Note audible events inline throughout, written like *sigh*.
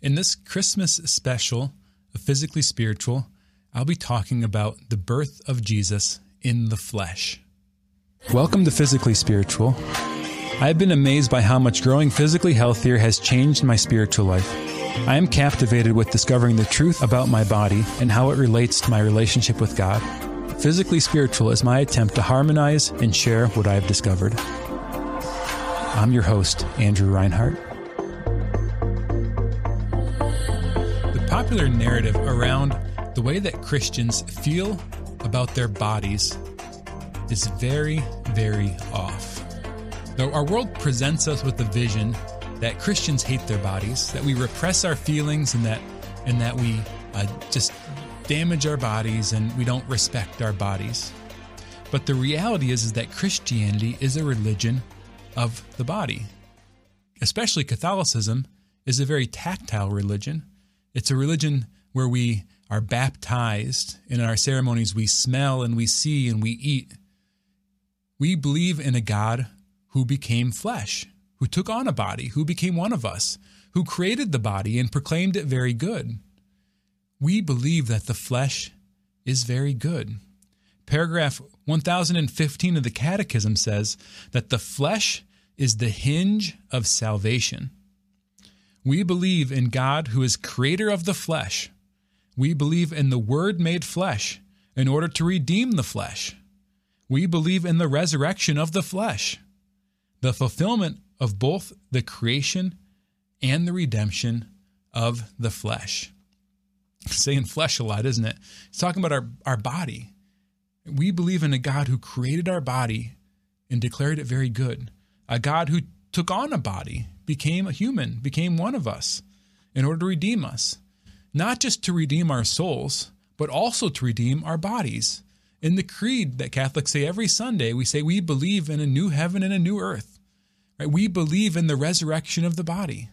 In this Christmas special of Physically Spiritual, I'll be talking about the birth of Jesus in the flesh. Welcome to Physically Spiritual. I've been amazed by how much growing physically healthier has changed my spiritual life. I am captivated with discovering the truth about my body and how it relates to my relationship with God. Physically Spiritual is my attempt to harmonize and share what I have discovered. I'm your host, Andrew Reinhardt. Popular narrative around the way that Christians feel about their bodies is very, very off. Though our world presents us with the vision that Christians hate their bodies, that we repress our feelings, and that and that we uh, just damage our bodies and we don't respect our bodies. But the reality is, is that Christianity is a religion of the body. Especially Catholicism is a very tactile religion it's a religion where we are baptized. And in our ceremonies, we smell and we see and we eat. We believe in a God who became flesh, who took on a body, who became one of us, who created the body and proclaimed it very good. We believe that the flesh is very good. Paragraph 1015 of the Catechism says that the flesh is the hinge of salvation. We believe in God who is creator of the flesh. We believe in the Word made flesh in order to redeem the flesh. We believe in the resurrection of the flesh, the fulfillment of both the creation and the redemption of the flesh. Saying flesh a lot, isn't it? It's talking about our, our body. We believe in a God who created our body and declared it very good, a God who took on a body became a human, became one of us in order to redeem us. Not just to redeem our souls, but also to redeem our bodies. In the creed that Catholics say every Sunday, we say we believe in a new heaven and a new earth. Right? We believe in the resurrection of the body.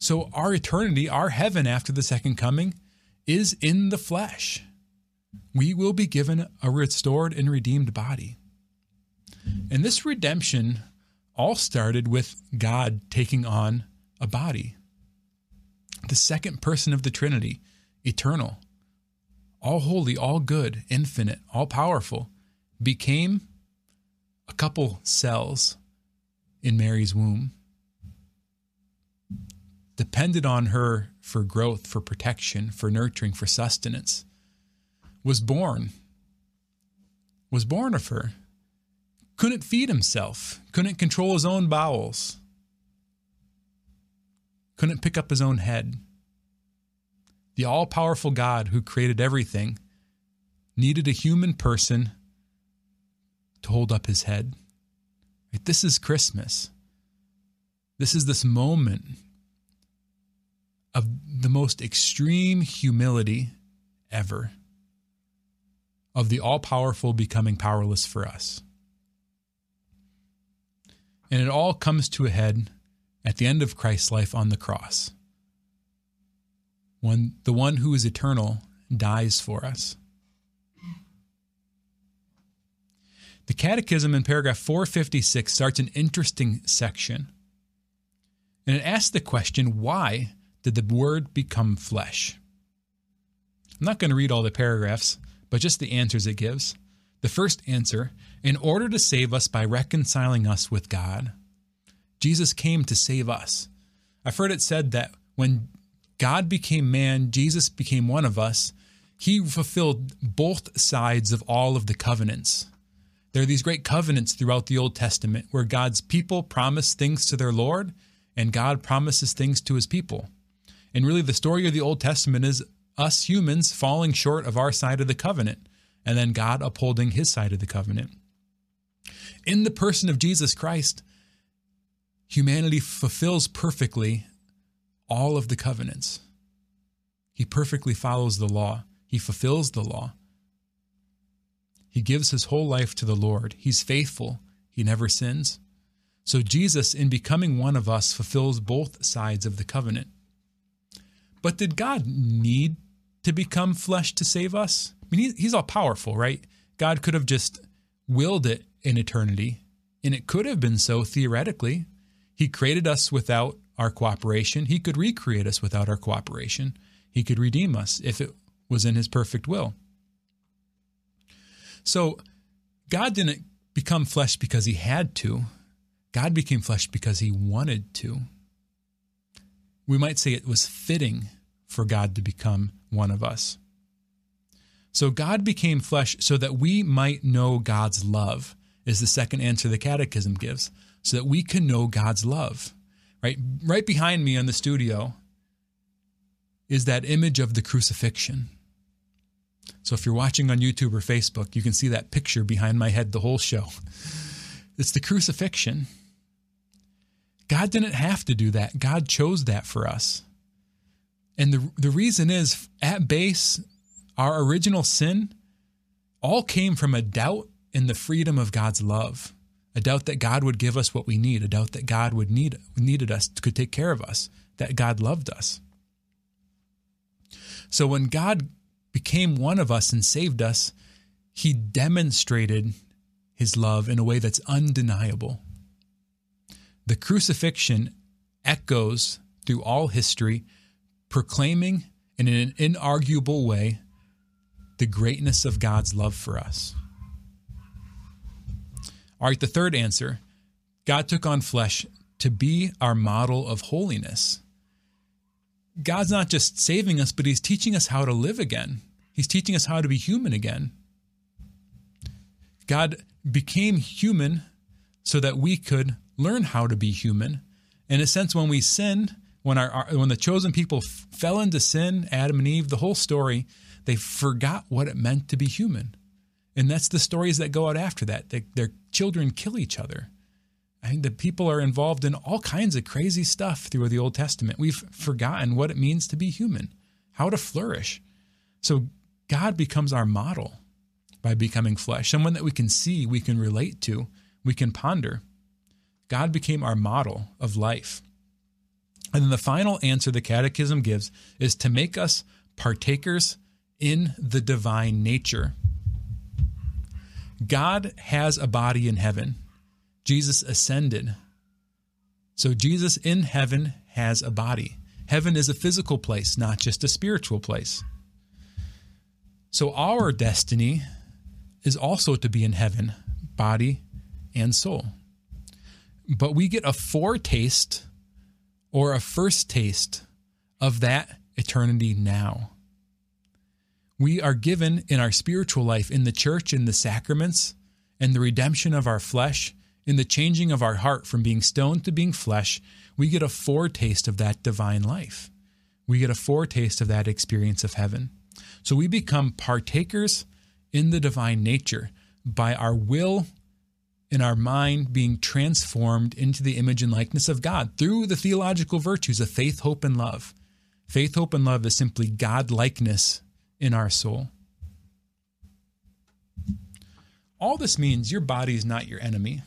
So our eternity, our heaven after the second coming, is in the flesh. We will be given a restored and redeemed body. And this redemption all started with God taking on a body. The second person of the Trinity, eternal, all holy, all good, infinite, all powerful, became a couple cells in Mary's womb, depended on her for growth, for protection, for nurturing, for sustenance, was born, was born of her couldn't feed himself, couldn't control his own bowels, couldn't pick up his own head. The all powerful God who created everything needed a human person to hold up his head. This is Christmas. This is this moment of the most extreme humility ever, of the all powerful becoming powerless for us. And it all comes to a head at the end of Christ's life on the cross. When the one who is eternal dies for us. The Catechism in paragraph 456 starts an interesting section. And it asks the question why did the Word become flesh? I'm not going to read all the paragraphs, but just the answers it gives. The first answer in order to save us by reconciling us with God. Jesus came to save us. I've heard it said that when God became man, Jesus became one of us, he fulfilled both sides of all of the covenants. There are these great covenants throughout the Old Testament where God's people promise things to their Lord and God promises things to his people. And really, the story of the Old Testament is us humans falling short of our side of the covenant and then God upholding his side of the covenant. In the person of Jesus Christ, humanity fulfills perfectly all of the covenants. He perfectly follows the law, he fulfills the law. He gives his whole life to the Lord. He's faithful, he never sins. So, Jesus, in becoming one of us, fulfills both sides of the covenant. But did God need to become flesh to save us? I mean, he's all powerful, right? God could have just willed it in eternity, and it could have been so theoretically. He created us without our cooperation. He could recreate us without our cooperation. He could redeem us if it was in his perfect will. So God didn't become flesh because he had to. God became flesh because he wanted to. We might say it was fitting for God to become one of us. So God became flesh so that we might know God's love, is the second answer the catechism gives, so that we can know God's love. Right, right behind me in the studio is that image of the crucifixion. So if you're watching on YouTube or Facebook, you can see that picture behind my head the whole show. *laughs* It's the crucifixion. God didn't have to do that. God chose that for us. And the, the reason is at base, our original sin all came from a doubt in the freedom of God's love, a doubt that God would give us what we need, a doubt that God would need needed us, could take care of us, that God loved us. So when God became one of us and saved us, he demonstrated his love in a way that's undeniable. The crucifixion echoes through all history, proclaiming in an inarguable way the greatness of God's love for us. All right, the third answer God took on flesh to be our model of holiness. God's not just saving us, but He's teaching us how to live again. He's teaching us how to be human again. God became human so that we could learn how to be human. In a sense, when we sin, when our, our when the chosen people f- fell into sin, Adam and Eve, the whole story, they forgot what it meant to be human. And that's the stories that go out after that. They, their children kill each other. I think the people are involved in all kinds of crazy stuff through the Old Testament. We've forgotten what it means to be human, how to flourish. So God becomes our model by becoming flesh, someone that we can see, we can relate to, we can ponder. God became our model of life. And then the final answer the Catechism gives is to make us partakers in the divine nature. God has a body in heaven. Jesus ascended. So Jesus in heaven has a body. Heaven is a physical place, not just a spiritual place. So our destiny is also to be in heaven, body and soul. But we get a foretaste or a first taste of that eternity now. We are given in our spiritual life, in the church, in the sacraments, and the redemption of our flesh, in the changing of our heart from being stone to being flesh, we get a foretaste of that divine life. We get a foretaste of that experience of heaven. So we become partakers in the divine nature by our will and our mind being transformed into the image and likeness of God through the theological virtues of faith, hope, and love. Faith, hope, and love is simply God likeness in our soul. All this means your body is not your enemy.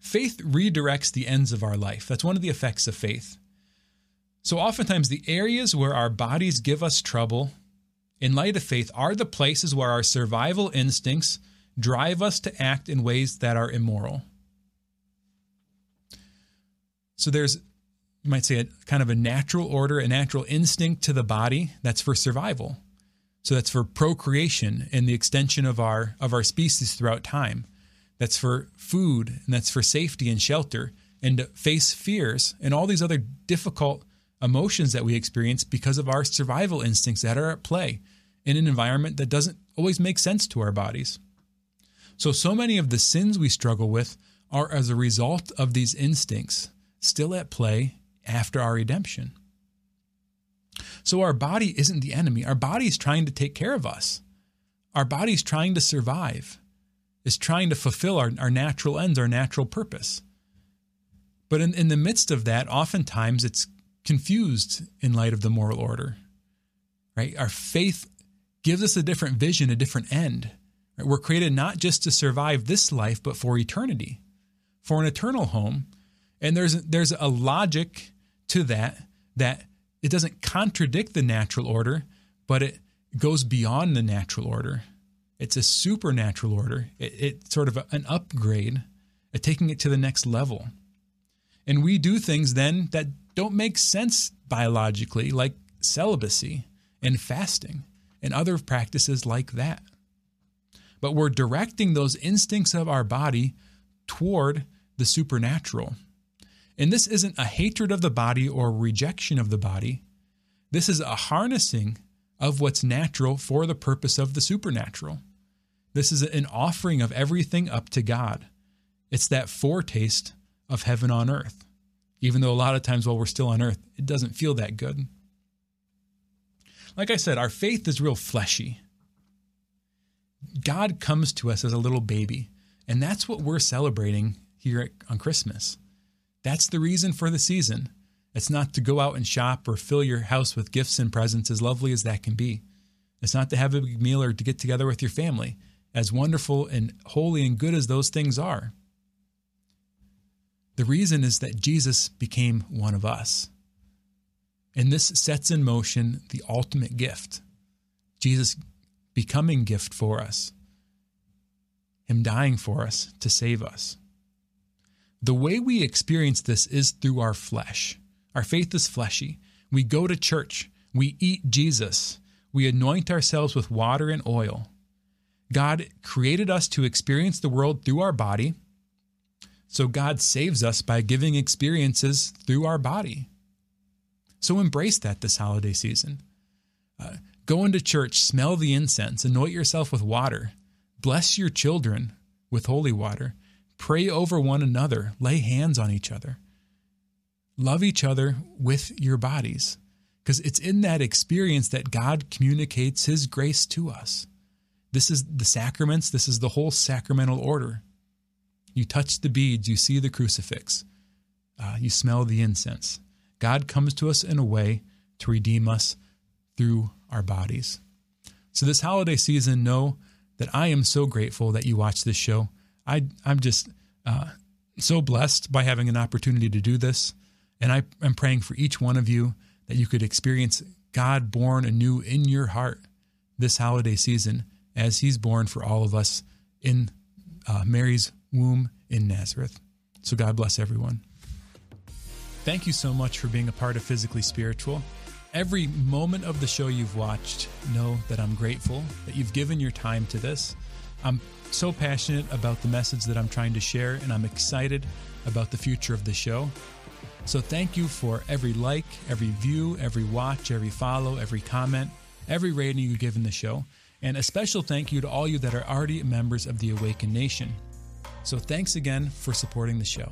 Faith redirects the ends of our life. That's one of the effects of faith. So, oftentimes, the areas where our bodies give us trouble in light of faith are the places where our survival instincts drive us to act in ways that are immoral. So, there's you might say a kind of a natural order, a natural instinct to the body that's for survival. So that's for procreation and the extension of our of our species throughout time. That's for food and that's for safety and shelter and to face fears and all these other difficult emotions that we experience because of our survival instincts that are at play in an environment that doesn't always make sense to our bodies. So so many of the sins we struggle with are as a result of these instincts still at play after our redemption. So our body isn't the enemy. Our body is trying to take care of us. Our body is trying to survive, is trying to fulfill our, our natural ends, our natural purpose. But in, in the midst of that, oftentimes it's confused in light of the moral order. Right? Our faith gives us a different vision, a different end. We're created not just to survive this life, but for eternity, for an eternal home. And there's there's a logic to that that it doesn't contradict the natural order, but it goes beyond the natural order. It's a supernatural order. It, it's sort of a, an upgrade, a taking it to the next level. And we do things then that don't make sense biologically, like celibacy and fasting and other practices like that. But we're directing those instincts of our body toward the supernatural. And this isn't a hatred of the body or rejection of the body. This is a harnessing of what's natural for the purpose of the supernatural. This is an offering of everything up to God. It's that foretaste of heaven on earth. Even though a lot of times while we're still on earth, it doesn't feel that good. Like I said, our faith is real fleshy. God comes to us as a little baby, and that's what we're celebrating here on Christmas. That's the reason for the season. It's not to go out and shop or fill your house with gifts and presents, as lovely as that can be. It's not to have a big meal or to get together with your family, as wonderful and holy and good as those things are. The reason is that Jesus became one of us. And this sets in motion the ultimate gift Jesus becoming gift for us, Him dying for us to save us. The way we experience this is through our flesh. Our faith is fleshy. We go to church, we eat Jesus, we anoint ourselves with water and oil. God created us to experience the world through our body so God saves us by giving experiences through our body. So embrace that this holiday season. Uh, go into church, smell the incense, anoint yourself with water, bless your children with holy water, pray over one another, lay hands on each other. Love each other with your bodies, because it's in that experience that God communicates His grace to us. This is the sacraments, this is the whole sacramental order. You touch the beads, you see the crucifix, uh, you smell the incense. God comes to us in a way to redeem us through our bodies. So, this holiday season, know that I am so grateful that you watch this show. I, I'm just uh, so blessed by having an opportunity to do this. And I am praying for each one of you that you could experience God born anew in your heart this holiday season as He's born for all of us in uh, Mary's womb in Nazareth. So God bless everyone. Thank you so much for being a part of Physically Spiritual. Every moment of the show you've watched, know that I'm grateful that you've given your time to this. I'm so passionate about the message that I'm trying to share, and I'm excited about the future of the show. So, thank you for every like, every view, every watch, every follow, every comment, every rating you give in the show. And a special thank you to all you that are already members of the Awakened Nation. So thanks again for supporting the show.